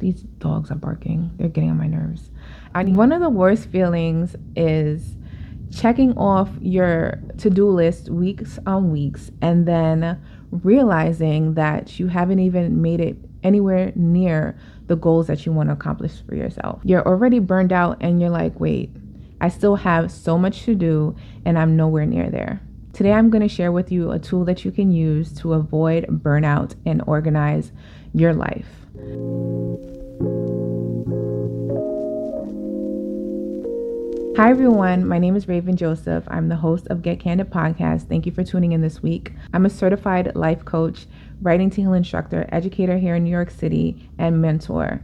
These dogs are barking. They're getting on my nerves. I, one of the worst feelings is checking off your to-do list weeks on weeks and then realizing that you haven't even made it anywhere near the goals that you want to accomplish for yourself. You're already burned out and you're like, "Wait, I still have so much to do and I'm nowhere near there." Today I'm going to share with you a tool that you can use to avoid burnout and organize your life. Hi, everyone. My name is Raven Joseph. I'm the host of Get Candid Podcast. Thank you for tuning in this week. I'm a certified life coach, writing to heal instructor, educator here in New York City, and mentor.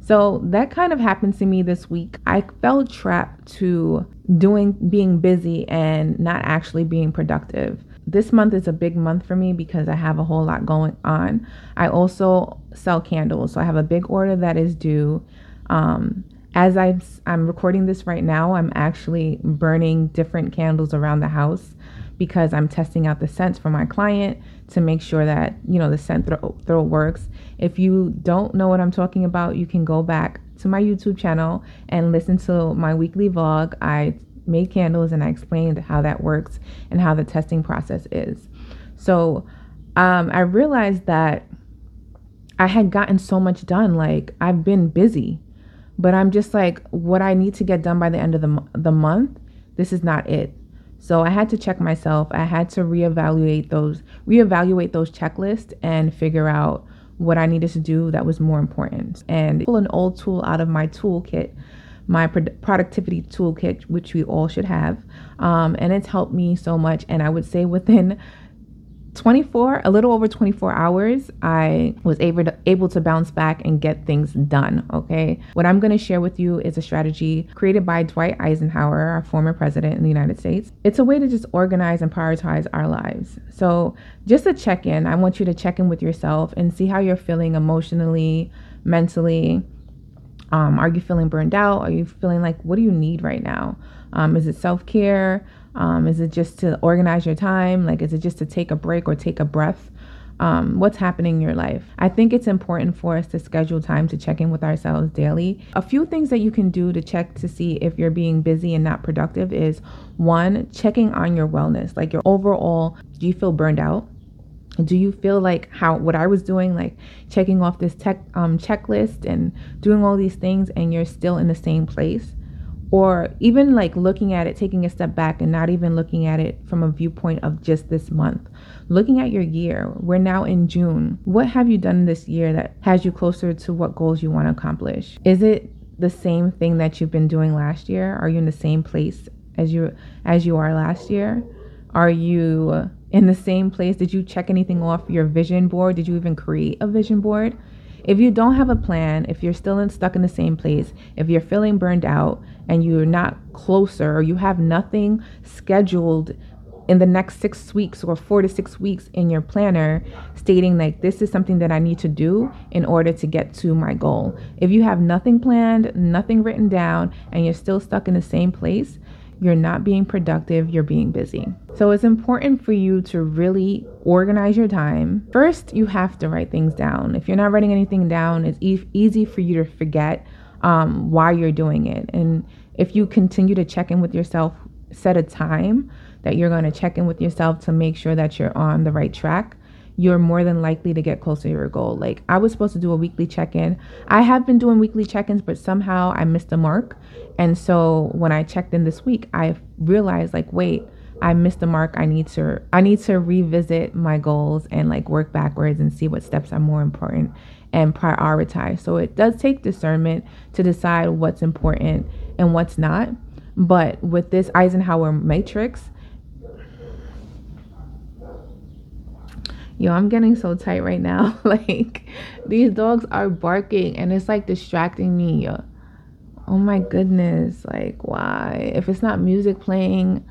So that kind of happened to me this week. I felt trapped to doing being busy and not actually being productive. This month is a big month for me because I have a whole lot going on. I also sell candles, so I have a big order that is due. Um, as I'm, I'm recording this right now, I'm actually burning different candles around the house because I'm testing out the scents for my client to make sure that, you know, the scent throw, throw works. If you don't know what I'm talking about, you can go back to my YouTube channel and listen to my weekly vlog. I made candles and I explained how that works and how the testing process is. So um, I realized that I had gotten so much done. Like, I've been busy but I'm just like, what I need to get done by the end of the, the month, this is not it. So I had to check myself. I had to reevaluate those, reevaluate those checklists and figure out what I needed to do that was more important. And pull an old tool out of my toolkit, my productivity toolkit, which we all should have. Um, and it's helped me so much. And I would say within 24 a little over 24 hours i was able to able to bounce back and get things done okay? What i'm going to share with you is a strategy created by dwight eisenhower our former president in the united states. It's a way to just organize and prioritize our lives. So just a check-in i want you to check in with yourself and see how you're feeling emotionally mentally. Um, are you feeling burned out? Are you feeling like what do you need right now? Um, is it self-care um, is it just to organize your time? Like, is it just to take a break or take a breath? Um, what's happening in your life. I think it's important for us to schedule time to check in with ourselves daily. A few things that you can do to check to see if you're being busy and not productive is one, checking on your wellness, like your overall, do you feel burned out? Do you feel like how what I was doing, like checking off this tech um, checklist and doing all these things, and you're still in the same place? Or even like looking at it, taking a step back and not even looking at it from a viewpoint of just this month. Looking at your year, we're now in June. What have you done this year that has you closer to what goals you want to accomplish? Is it the same thing that you've been doing last year? Are you in the same place as you as you are last year? Are you in the same place? Did you check anything off your vision board? Did you even create a vision board? If you don't have a plan, if you're still in, stuck in the same place, if you're feeling burned out and you're not closer or you have nothing scheduled in the next six weeks or four to six weeks in your planner stating like this is something that I need to do in order to get to my goal. If you have nothing planned, nothing written down, and you're still stuck in the same place, you're not being productive, you're being busy. So it's important for you to really organize your time. First, you have to write things down. If you're not writing anything down, it's e- easy for you to forget um, why you're doing it. And if you continue to check in with yourself, set a time that you're going to check in with yourself to make sure that you're on the right track you're more than likely to get closer to your goal. Like I was supposed to do a weekly check-in. I have been doing weekly check-ins, but somehow I missed the mark. And so when I checked in this week, I realized like, wait, I missed the mark. I need to I need to revisit my goals and like work backwards and see what steps are more important and prioritize. So it does take discernment to decide what's important and what's not. But with this Eisenhower matrix, Yo, I'm getting so tight right now. like these dogs are barking and it's like distracting me. Yo. Oh my goodness. Like why? If it's not music playing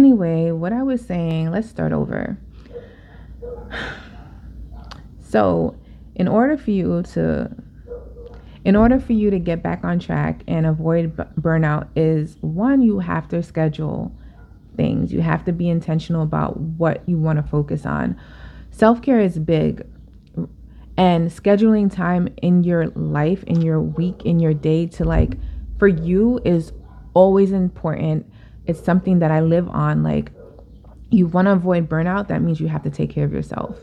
Anyway, what I was saying, let's start over. So, in order for you to in order for you to get back on track and avoid b- burnout is one you have to schedule things. You have to be intentional about what you want to focus on. self care is big. And scheduling time in your life, in your week, in your day to like, for you is always important. It's something that I live on. Like, you want to avoid burnout, that means you have to take care of yourself.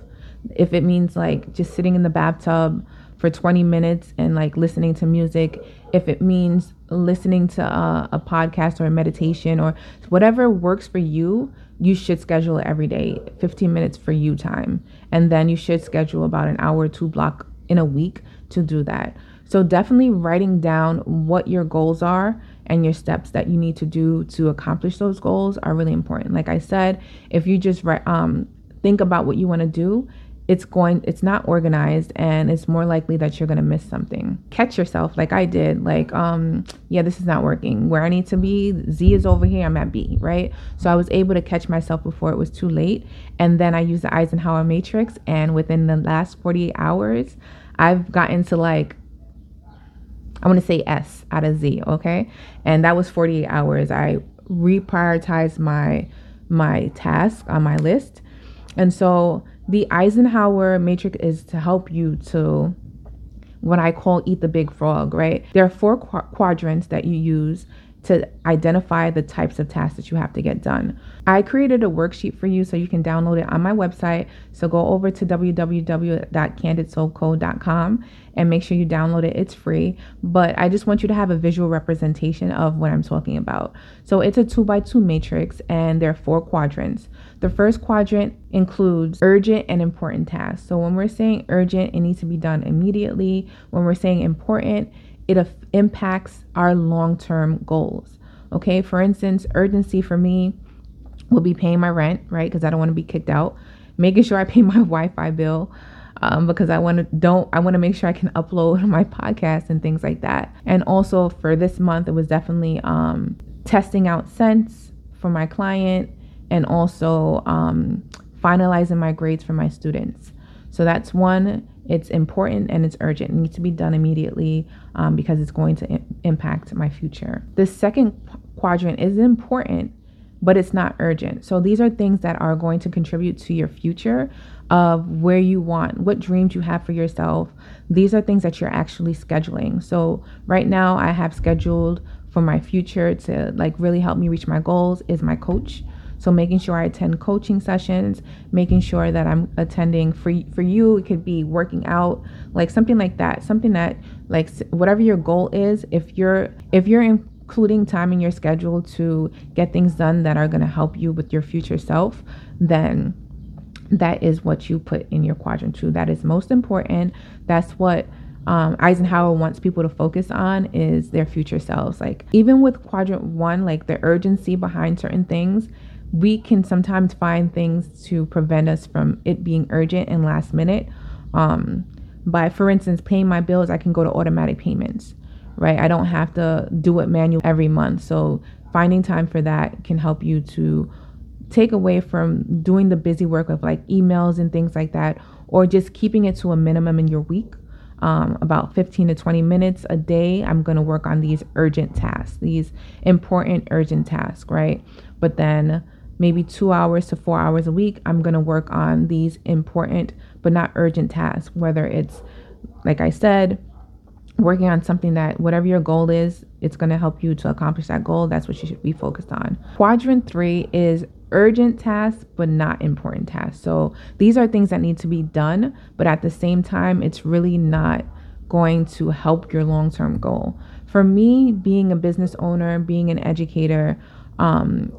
If it means like just sitting in the bathtub for 20 minutes and like listening to music, if it means listening to a, a podcast or a meditation or whatever works for you, you should schedule every day 15 minutes for you time. And then you should schedule about an hour two block in a week to do that. So, definitely writing down what your goals are and your steps that you need to do to accomplish those goals are really important. Like I said, if you just um, think about what you want to do it's going it's not organized and it's more likely that you're going to miss something. Catch yourself like i did like um yeah this is not working. Where i need to be z is over here i'm at b right? So i was able to catch myself before it was too late. And then i used the eisenhower matrix and within the last 48 hours i've gotten to like i want to say s out of z okay and that was 48 hours i reprioritized my my task on my list and so the Eisenhower matrix is to help you to what I call eat the big frog, right? There are four qu- quadrants that you use to identify the types of tasks that you have to get done. I created a worksheet for you so you can download it on my website. So go over to www.candidsoulcode.com and make sure you download it. It's free, but I just want you to have a visual representation of what I'm talking about. So it's a two by two matrix and there are four quadrants. The first quadrant includes urgent and important tasks. So when we're saying urgent, it needs to be done immediately. When we're saying important, it impacts our long term goals. Okay, for instance, urgency for me will be paying my rent, right? Because I don't want to be kicked out. Making sure I pay my Wi-Fi bill. Um, because I want to don't I want to make sure I can upload my podcast and things like that. And also for this month, it was definitely um, testing out Scents for my client and also um, finalizing my grades for my students. So that's one. It's important and it's urgent. It needs to be done immediately um, because it's going to I- impact my future. The second quadrant is important, but it's not urgent. So these are things that are going to contribute to your future of where you want, what dreams you have for yourself. These are things that you're actually scheduling. So right now, I have scheduled for my future to like really help me reach my goals is my coach. So making sure I attend coaching sessions, making sure that I'm attending for for you, it could be working out, like something like that. Something that like whatever your goal is, if you're if you're including time in your schedule to get things done that are going to help you with your future self, then that is what you put in your quadrant two. That is most important. That's what um, Eisenhower wants people to focus on is their future selves. Like even with quadrant one, like the urgency behind certain things, we can sometimes find things to prevent us from it being urgent and last minute. Um, by, for instance, paying my bills, I can go to automatic payments, right? I don't have to do it manual every month. So finding time for that can help you to take away from doing the busy work of like emails and things like that, or just keeping it to a minimum in your week. Um, about 15 to 20 minutes a day, I'm going to work on these urgent tasks, these important urgent tasks, right? But then maybe two hours to four hours a week, I'm going to work on these important but not urgent tasks, whether it's, like I said, working on something that whatever your goal is, it's going to help you to accomplish that goal. That's what you should be focused on. Quadrant three is urgent tasks, but not important tasks. So these are things that need to be done, but at the same time, it's really not going to help your long term goal. For me, being a business owner, being an educator, um,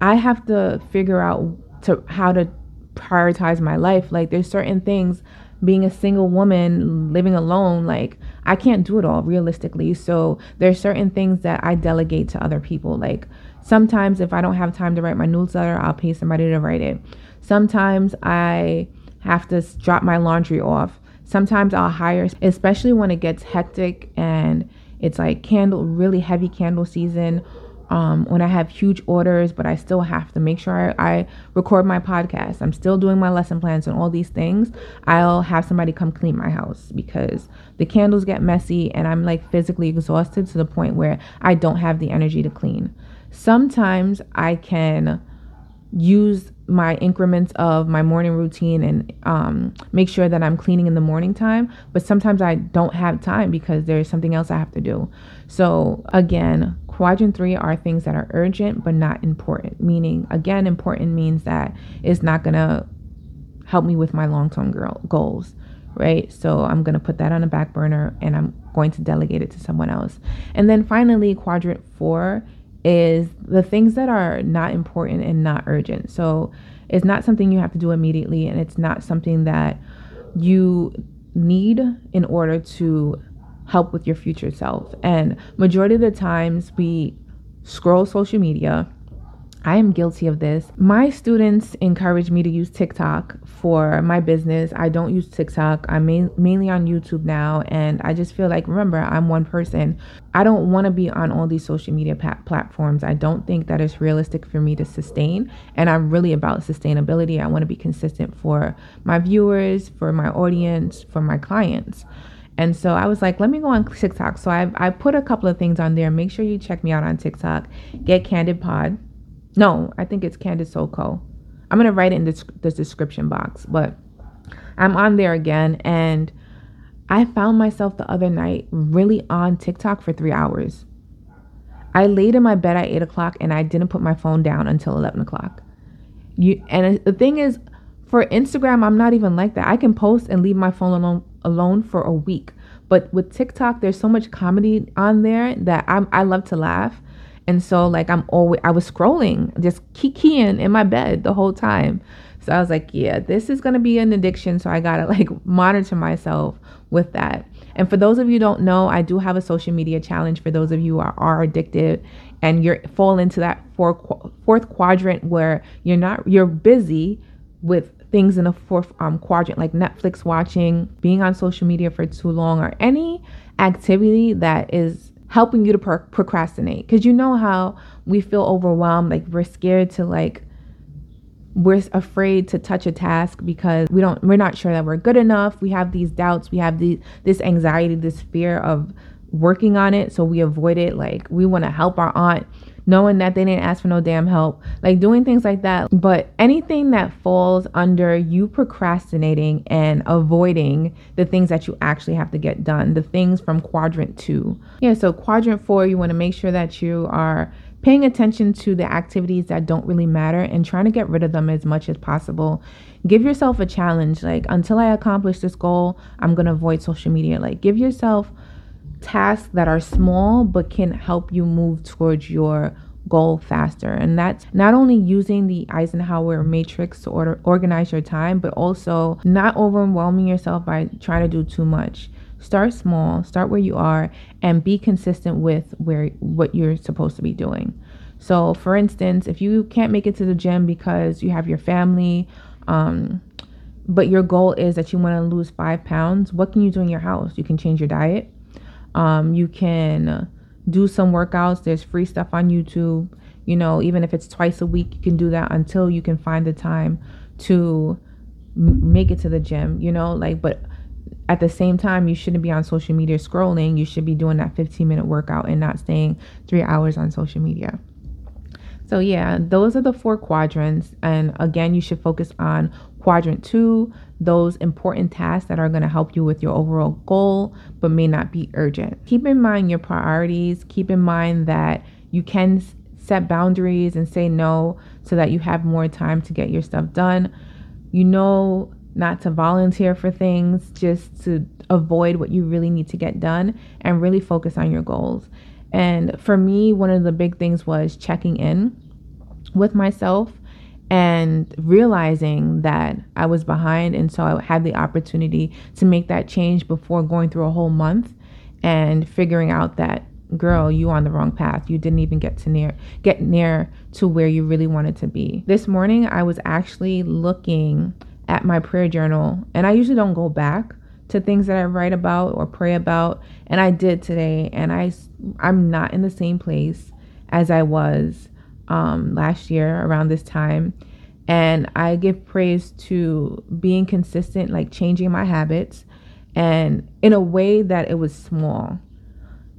I have to figure out to how to prioritize my life. Like there's certain things being a single woman living alone, like I can't do it all realistically. So there's certain things that I delegate to other people. Like sometimes if I don't have time to write my newsletter, I'll pay somebody to write it. Sometimes I have to drop my laundry off. Sometimes I'll hire, especially when it gets hectic and it's like candle, really heavy candle season um, when I have huge orders, but I still have to make sure I, I, record my podcast. I'm still doing my lesson plans and all these things. I'll have somebody come clean my house because the candles get messy and I'm like physically exhausted to the point where I don't have the energy to clean. Sometimes I can use my increments of my morning routine and um, make sure that I'm cleaning in the morning time. But sometimes I don't have time because there's something else I have to do. So, again, quadrant three are things that are urgent but not important. Meaning, again, important means that it's not going to help me with my long term goals, right? So, I'm going to put that on a back burner and I'm going to delegate it to someone else. And then finally, quadrant four is the things that are not important and not urgent. So it's not something you have to do immediately, and it's not something that you need in order to help with your future self. And majority of the times we scroll social media I am guilty of this. My students encourage me to use TikTok for my business. I don't use TikTok. I'm main, mainly on YouTube now. And I just feel like, remember, I'm one person. I don't want to be on all these social media platforms. I don't think that it's realistic for me to sustain. And I'm really about sustainability. I want to be consistent for my viewers, for my audience, for my clients. And so I was like, let me go on TikTok. So I, I put a couple of things on there. Make sure you check me out on TikTok. Get Candid Pod no, I think it's Candid Soul Co. I'm gonna write it in the, the description box, but I'm on there again, and I found myself the other night really on TikTok for three hours. I laid in my bed at eight o'clock, and I didn't put my phone down until eleven o'clock. You and the thing is, for Instagram, I'm not even like that. I can post and leave my phone alone alone for a week. But with TikTok, there's so much comedy on there that I'm, I love to laugh. And so like I'm always I was scrolling, just keying in my bed the whole time. So I was like, yeah, this is gonna be an addiction. So I gotta like monitor myself with that. And for those of you don't know, I do have a social media challenge for those of you who are, are addicted and you're fall into that fourth fourth quadrant where you're not you're busy with things in the fourth um, quadrant like Netflix watching, being on social media for too long, or any activity that is helping you to pro- procrastinate. Because you know how we feel overwhelmed like we're scared to like we're afraid to touch a task because we don't we're not sure that we're good enough. We have these doubts. We have the this anxiety this fear of working on it. So we avoid it. Like we want to help our aunt knowing that they didn't ask for no damn help, like doing things like that. But anything that falls under you procrastinating and avoiding the things that you actually have to get done, the things from quadrant two. Yeah, so quadrant four, you want to make sure that you are paying attention to the activities that don't really matter and trying to get rid of them as much as possible. Give yourself a challenge. Like, until I accomplish this goal, I'm going to avoid social media. Like, give yourself tasks that are small but can help you move towards your goal faster. And that's not only using the Eisenhower matrix to order, organize your time, but also not overwhelming yourself by trying to do too much. Start small, start where you are, and be consistent with where what you're supposed to be doing. So, for instance, if you can't make it to the gym because you have your family, um, but your goal is that you want to lose five pounds, what can you do in your house? You can change your diet um, you can do some workouts. There's free stuff on YouTube. You know, even if it's twice a week, you can do that until you can find the time to m- make it to the gym. You know, like, but at the same time, you shouldn't be on social media scrolling. You should be doing that 15 minute workout and not staying three hours on social media. So, yeah, those are the four quadrants. And again, you should focus on quadrant two, those important tasks that are going to help you with your overall goal, but may not be urgent. Keep in mind your priorities. Keep in mind that you can set boundaries and say no so that you have more time to get your stuff done. You know not to volunteer for things, just to avoid what you really need to get done and really focus on your goals. And for me, one of the big things was checking in with myself and realizing that I was behind. And so I had the opportunity to make that change before going through a whole month and figuring out that girl you on the wrong path you didn't even get to near get near to where you really wanted to be this morning i was actually looking at my prayer journal and i usually don't go back to things that i write about or pray about and i did today and i i'm not in the same place as i was um, last year around this time. And I give praise to being consistent, like changing my habits, and in a way that it was small.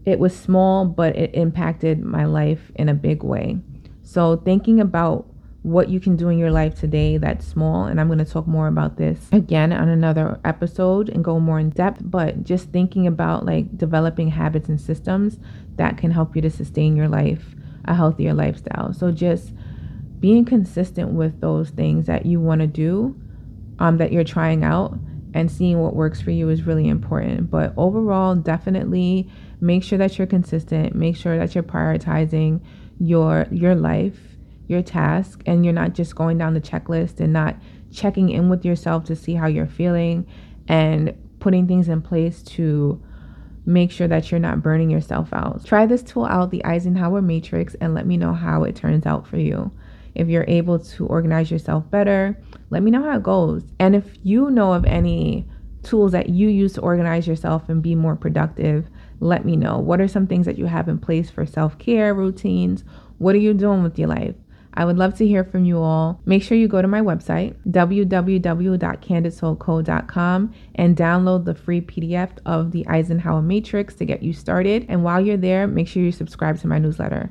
It was small, but it impacted my life in a big way. So, thinking about what you can do in your life today that's small. And I'm going to talk more about this again on another episode and go more in depth. But just thinking about like developing habits and systems that can help you to sustain your life, a healthier lifestyle. So just being consistent with those things that you want to do, um, that you're trying out, and seeing what works for you is really important. But overall, definitely make sure that you're consistent. Make sure that you're prioritizing your your life, your task, and you're not just going down the checklist and not checking in with yourself to see how you're feeling and putting things in place to make sure that you're not burning yourself out. Try this tool out, the Eisenhower Matrix, and let me know how it turns out for you. If you're able to organize yourself better, let me know how it goes. And if you know of any tools that you use to organize yourself and be more productive, let me know. What are some things that you have in place for self care routines? What are you doing with your life? I would love to hear from you all. Make sure you go to my website, www.candidsoulco.com, and download the free PDF of the Eisenhower Matrix to get you started. And while you're there, make sure you subscribe to my newsletter.